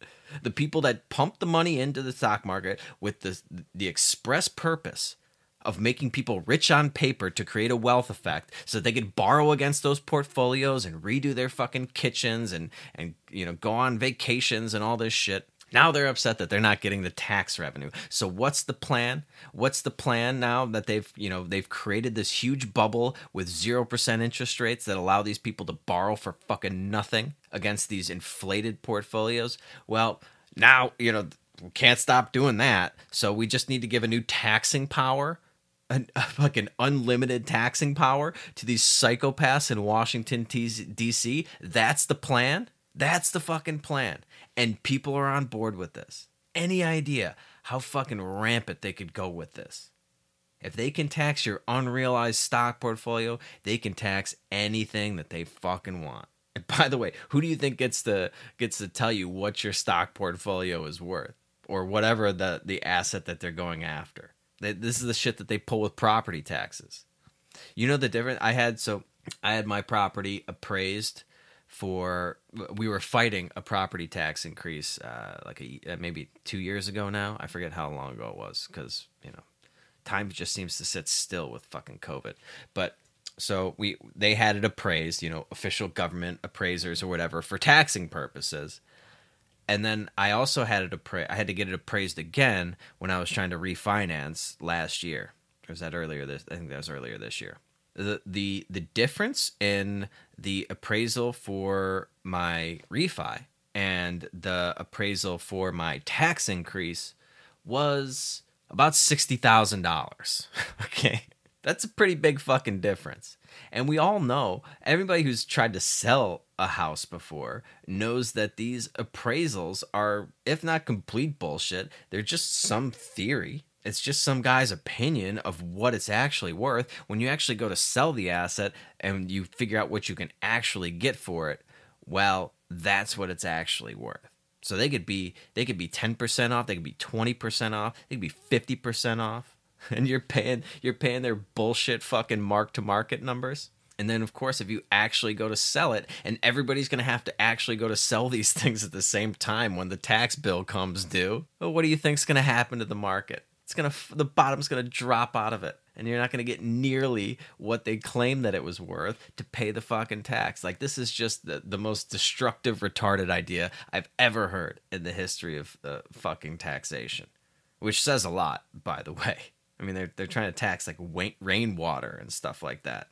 The people that pumped the money into the stock market with the the express purpose of making people rich on paper to create a wealth effect so they could borrow against those portfolios and redo their fucking kitchens and and you know go on vacations and all this shit now they're upset that they're not getting the tax revenue. So what's the plan? What's the plan now that they've, you know, they've created this huge bubble with 0% interest rates that allow these people to borrow for fucking nothing against these inflated portfolios? Well, now, you know, can't stop doing that. So we just need to give a new taxing power an, a fucking unlimited taxing power to these psychopaths in Washington, D.C. That's the plan. That's the fucking plan. And people are on board with this. Any idea how fucking rampant they could go with this? If they can tax your unrealized stock portfolio, they can tax anything that they fucking want. And by the way, who do you think gets to gets to tell you what your stock portfolio is worth or whatever the the asset that they're going after? This is the shit that they pull with property taxes. You know the difference? I had so I had my property appraised for we were fighting a property tax increase uh, like a, uh, maybe two years ago now. I forget how long ago it was because you know time just seems to sit still with fucking COVID. But so we they had it appraised, you know, official government appraisers or whatever for taxing purposes. And then I also had it appra- I had to get it appraised again when I was trying to refinance last year. Or was that earlier this I think that was earlier this year. The the the difference in the appraisal for my refi and the appraisal for my tax increase was about $60,000. okay. That's a pretty big fucking difference. And we all know, everybody who's tried to sell a house before knows that these appraisals are, if not complete bullshit, they're just some theory. It's just some guy's opinion of what it's actually worth. When you actually go to sell the asset and you figure out what you can actually get for it, well, that's what it's actually worth. So they could be they could be 10% off, they could be 20% off, they could be 50% off. And you're paying you're paying their bullshit fucking mark to market numbers. And then of course if you actually go to sell it and everybody's going to have to actually go to sell these things at the same time when the tax bill comes due, well, what do you think's going to happen to the market? It's going to the bottom's going to drop out of it and you're not going to get nearly what they claim that it was worth to pay the fucking tax. Like this is just the, the most destructive, retarded idea I've ever heard in the history of uh, fucking taxation, which says a lot, by the way. I mean, they're they're trying to tax like rainwater and stuff like that.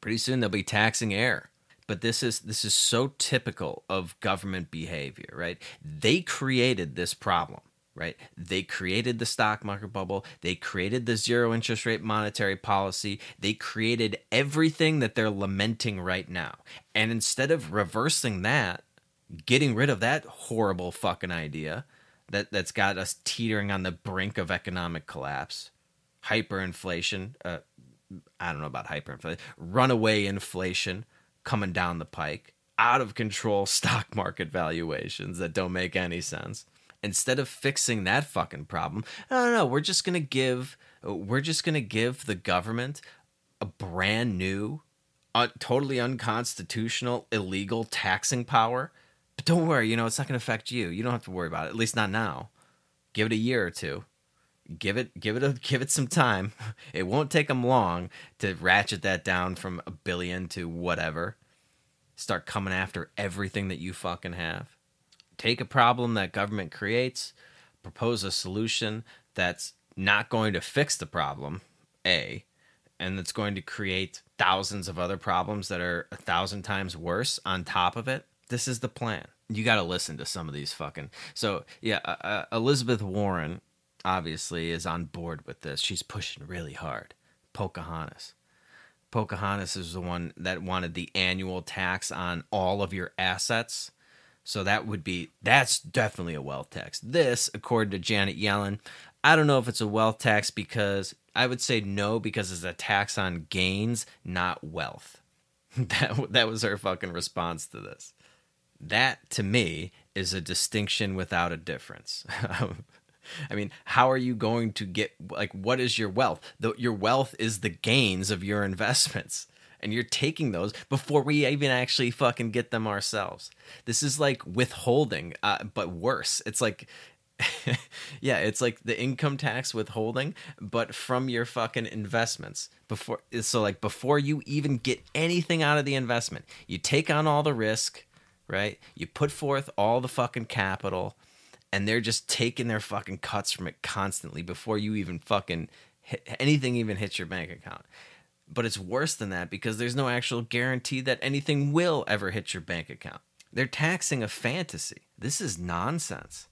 Pretty soon they'll be taxing air. But this is this is so typical of government behavior, right? They created this problem right? They created the stock market bubble. They created the zero interest rate monetary policy. They created everything that they're lamenting right now. And instead of reversing that, getting rid of that horrible fucking idea that, that's got us teetering on the brink of economic collapse, hyperinflation, uh, I don't know about hyperinflation, runaway inflation coming down the pike, out of control stock market valuations that don't make any sense instead of fixing that fucking problem, no, no, no, we're just gonna give we're just gonna give the government a brand new, uh, totally unconstitutional, illegal taxing power. But don't worry, you know it's not gonna affect you. You don't have to worry about it. At least not now. Give it a year or two. Give it, give it, a, give it some time. It won't take them long to ratchet that down from a billion to whatever. Start coming after everything that you fucking have take a problem that government creates, propose a solution that's not going to fix the problem, A, and that's going to create thousands of other problems that are a thousand times worse on top of it. This is the plan. You got to listen to some of these fucking. So, yeah, uh, uh, Elizabeth Warren obviously is on board with this. She's pushing really hard. Pocahontas. Pocahontas is the one that wanted the annual tax on all of your assets so that would be that's definitely a wealth tax. This, according to Janet Yellen, I don't know if it's a wealth tax because I would say no because it's a tax on gains, not wealth. that that was her fucking response to this. That to me is a distinction without a difference. I mean, how are you going to get like what is your wealth? The, your wealth is the gains of your investments and you're taking those before we even actually fucking get them ourselves. This is like withholding, uh, but worse. It's like, yeah, it's like the income tax withholding, but from your fucking investments. Before, so like before you even get anything out of the investment, you take on all the risk, right? You put forth all the fucking capital, and they're just taking their fucking cuts from it constantly before you even fucking hit, anything even hits your bank account. But it's worse than that because there's no actual guarantee that anything will ever hit your bank account. They're taxing a fantasy. This is nonsense.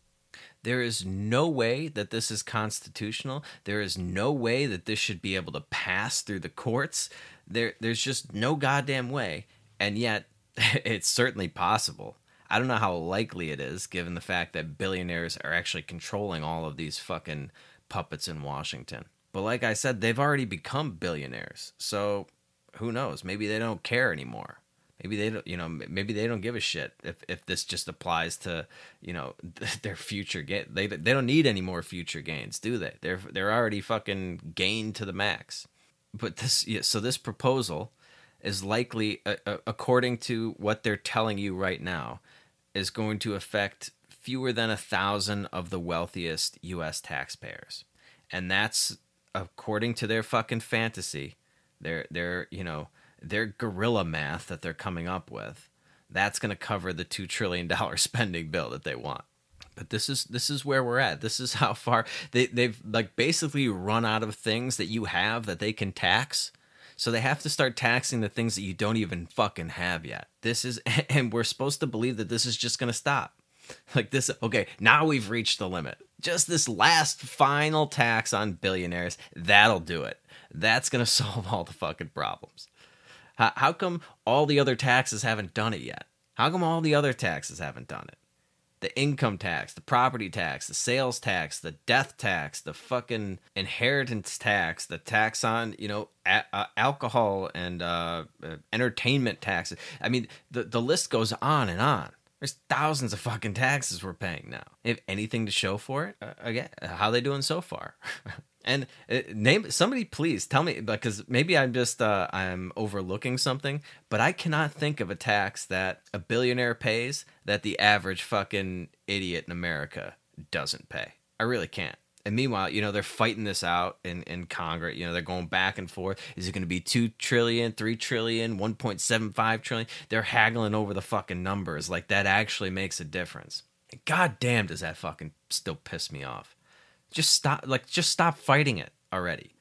There is no way that this is constitutional. There is no way that this should be able to pass through the courts. There, there's just no goddamn way. And yet, it's certainly possible. I don't know how likely it is, given the fact that billionaires are actually controlling all of these fucking puppets in Washington. But like I said, they've already become billionaires. So who knows? Maybe they don't care anymore. Maybe they don't, you know, maybe they don't give a shit if, if this just applies to, you know, their future gain. They they don't need any more future gains, do they? They're they're already fucking gained to the max. But this, yeah, so this proposal is likely, uh, uh, according to what they're telling you right now, is going to affect fewer than a thousand of the wealthiest U.S. taxpayers, and that's according to their fucking fantasy, their their you know their gorilla math that they're coming up with. That's going to cover the two trillion dollar spending bill that they want. But this is this is where we're at. This is how far they they've like basically run out of things that you have that they can tax so they have to start taxing the things that you don't even fucking have yet. This is, and we're supposed to believe that this is just going to stop. Like this, okay, now we've reached the limit. Just this last final tax on billionaires, that'll do it. That's going to solve all the fucking problems. How, how come all the other taxes haven't done it yet? How come all the other taxes haven't done it? The income tax, the property tax, the sales tax, the death tax, the fucking inheritance tax, the tax on you know a- uh, alcohol and uh, uh, entertainment taxes. I mean, the the list goes on and on. There's thousands of fucking taxes we're paying now. If anything to show for it, uh, again, how they doing so far? And uh, name somebody, please tell me because maybe I'm just uh, I'm overlooking something, but I cannot think of a tax that a billionaire pays that the average fucking idiot in America doesn't pay. I really can't. And meanwhile, you know, they're fighting this out in, in Congress. You know, they're going back and forth. Is it going to be 2 trillion, 3 trillion, 1.75 trillion? They're haggling over the fucking numbers. Like that actually makes a difference. God damn, does that fucking still piss me off. Just stop, like, just stop fighting it already.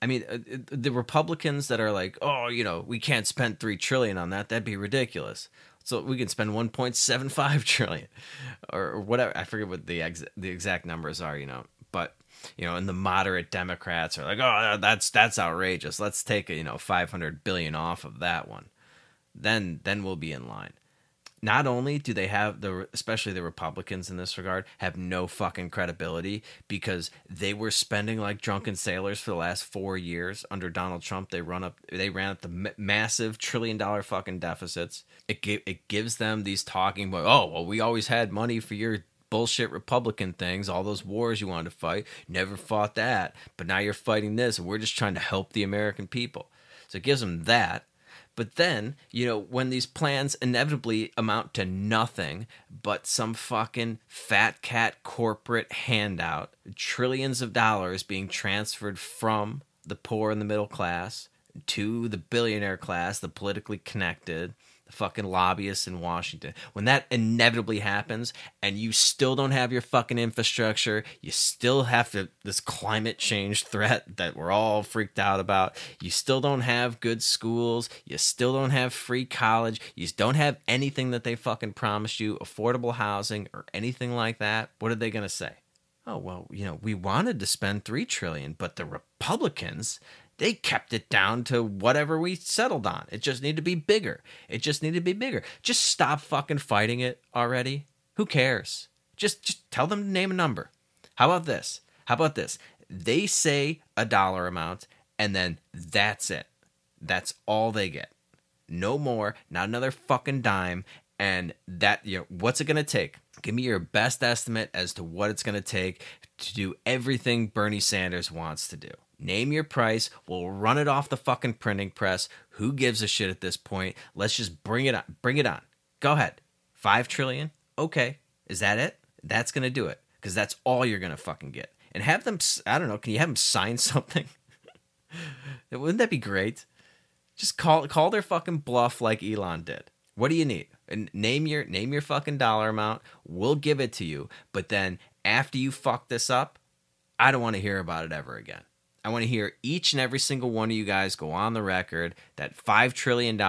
I mean, uh, the Republicans that are like, oh, you know, we can't spend three trillion on that. That'd be ridiculous. So we can spend 1.75 trillion, or whatever. I forget what the ex- the exact numbers are. You know, but you know, and the moderate Democrats are like, oh, that's that's outrageous. Let's take you know 500 billion off of that one. Then then we'll be in line not only do they have the especially the republicans in this regard have no fucking credibility because they were spending like drunken sailors for the last 4 years under Donald Trump they run up they ran up the massive trillion dollar fucking deficits it it gives them these talking oh well we always had money for your bullshit Republican things, all those wars you wanted to fight, never fought that, but now you're fighting this, and we're just trying to help the American people. So it gives them that. But then, you know, when these plans inevitably amount to nothing but some fucking fat cat corporate handout, trillions of dollars being transferred from the poor and the middle class to the billionaire class, the politically connected, fucking lobbyists in Washington. When that inevitably happens and you still don't have your fucking infrastructure, you still have to this climate change threat that we're all freaked out about. You still don't have good schools, you still don't have free college, you don't have anything that they fucking promised you, affordable housing or anything like that. What are they going to say? Oh, well, you know, we wanted to spend 3 trillion, but the Republicans they kept it down to whatever we settled on. It just needed to be bigger. It just needed to be bigger. Just stop fucking fighting it already. Who cares? Just just tell them to name a number. How about this? How about this? They say a dollar amount and then that's it. That's all they get. No more, not another fucking dime and that you know what's it going to take? Give me your best estimate as to what it's going to take to do everything Bernie Sanders wants to do. Name your price. We'll run it off the fucking printing press. Who gives a shit at this point? Let's just bring it on. Bring it on. Go ahead. Five trillion? Okay. Is that it? That's going to do it. Because that's all you're going to fucking get. And have them, I don't know, can you have them sign something? Wouldn't that be great? Just call call their fucking bluff like Elon did. What do you need? And name your name your fucking dollar amount. We'll give it to you. But then after you fuck this up, I don't want to hear about it ever again. I want to hear each and every single one of you guys go on the record that $5 trillion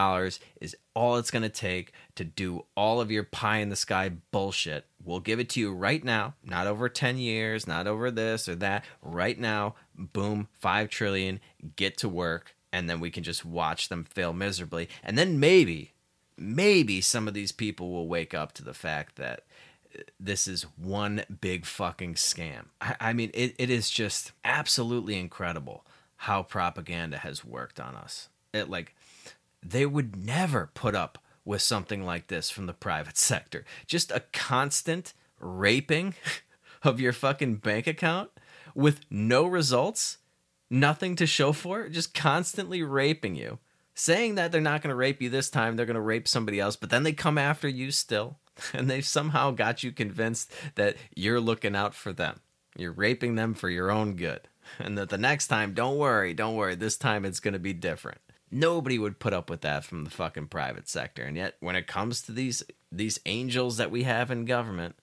is all it's going to take to do all of your pie in the sky bullshit. We'll give it to you right now, not over 10 years, not over this or that. Right now, boom, 5 trillion, get to work, and then we can just watch them fail miserably. And then maybe, maybe some of these people will wake up to the fact that this is one big fucking scam. I, I mean, it, it is just absolutely incredible how propaganda has worked on us. It like they would never put up with something like this from the private sector. Just a constant raping of your fucking bank account with no results, nothing to show for it, just constantly raping you saying that they're not going to rape you this time, they're going to rape somebody else, but then they come after you still. And they've somehow got you convinced that you're looking out for them. You're raping them for your own good. And that the next time, don't worry, don't worry, this time it's going to be different. Nobody would put up with that from the fucking private sector. And yet, when it comes to these these angels that we have in government,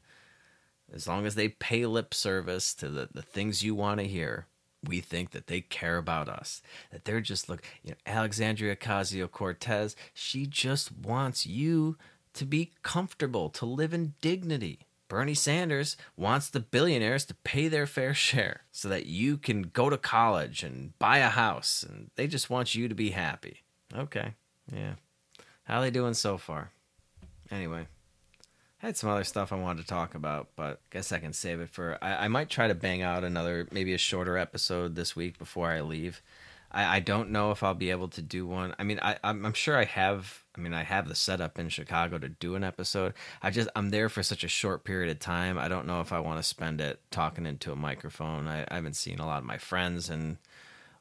as long as they pay lip service to the, the things you want to hear, we think that they care about us. That they're just look, you know, Alexandria Ocasio Cortez, she just wants you to be comfortable, to live in dignity. Bernie Sanders wants the billionaires to pay their fair share so that you can go to college and buy a house and they just want you to be happy. Okay. Yeah. How they doing so far? Anyway, I had some other stuff I wanted to talk about, but I guess I can save it for. I, I might try to bang out another, maybe a shorter episode this week before I leave. I, I don't know if I'll be able to do one. I mean, I, I'm, I'm sure I have. I mean, I have the setup in Chicago to do an episode. I just I'm there for such a short period of time. I don't know if I want to spend it talking into a microphone. I, I haven't seen a lot of my friends in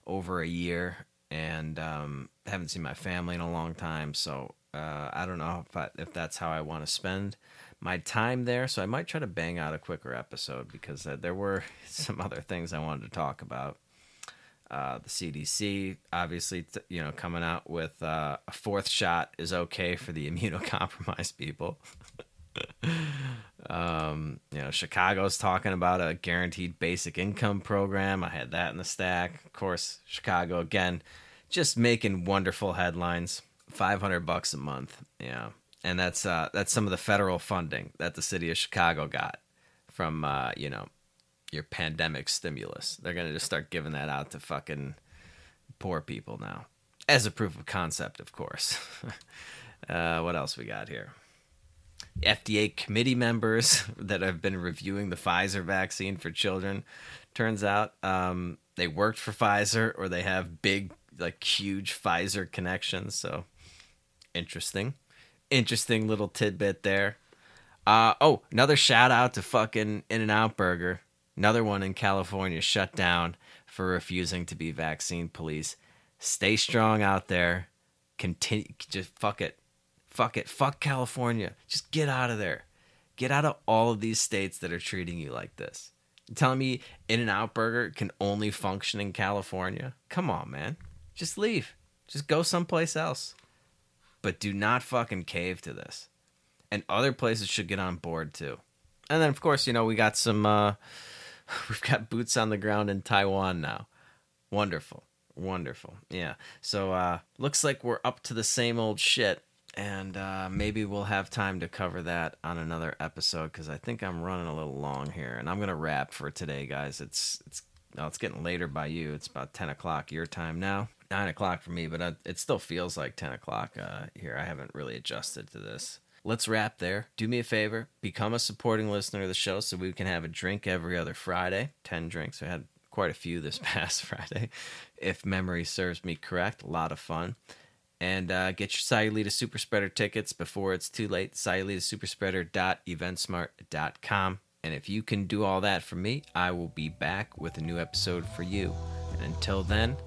over a year, and um, haven't seen my family in a long time. So uh, I don't know if I, if that's how I want to spend my time there. So I might try to bang out a quicker episode because uh, there were some other things I wanted to talk about. Uh, the CDC, obviously, you know, coming out with uh, a fourth shot is okay for the immunocompromised people. um, you know, Chicago's talking about a guaranteed basic income program. I had that in the stack. Of course, Chicago again, just making wonderful headlines. Five hundred bucks a month, yeah, and that's uh, that's some of the federal funding that the city of Chicago got from uh, you know your pandemic stimulus. They're gonna just start giving that out to fucking poor people now, as a proof of concept, of course. uh, what else we got here? FDA committee members that have been reviewing the Pfizer vaccine for children. Turns out um, they worked for Pfizer or they have big, like huge Pfizer connections. So interesting, interesting little tidbit there. Uh, oh, another shout out to fucking In and Out Burger. Another one in California shut down for refusing to be vaccine police. Stay strong out there. Continue, just fuck it. Fuck it. Fuck California. Just get out of there. Get out of all of these states that are treating you like this. You're telling me In and Out Burger can only function in California? Come on, man. Just leave. Just go someplace else. But do not fucking cave to this. And other places should get on board too. And then, of course, you know, we got some. Uh, we've got boots on the ground in Taiwan now. Wonderful. Wonderful. Yeah. So uh looks like we're up to the same old shit and uh maybe we'll have time to cover that on another episode cuz I think I'm running a little long here and I'm going to wrap for today guys. It's it's well, it's getting later by you. It's about 10 o'clock your time now. 9 o'clock for me, but uh, it still feels like 10 o'clock uh, here. I haven't really adjusted to this let's wrap there. Do me a favor, become a supporting listener of the show so we can have a drink every other Friday. 10 drinks. We had quite a few this past Friday, if memory serves me correct. A lot of fun. And uh, get your Sayulita Super Spreader tickets before it's too late. SayulitaSuperspreader.eventsmart.com. And if you can do all that for me, I will be back with a new episode for you. And until then,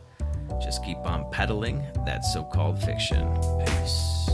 just keep on peddling that so called fiction. Peace.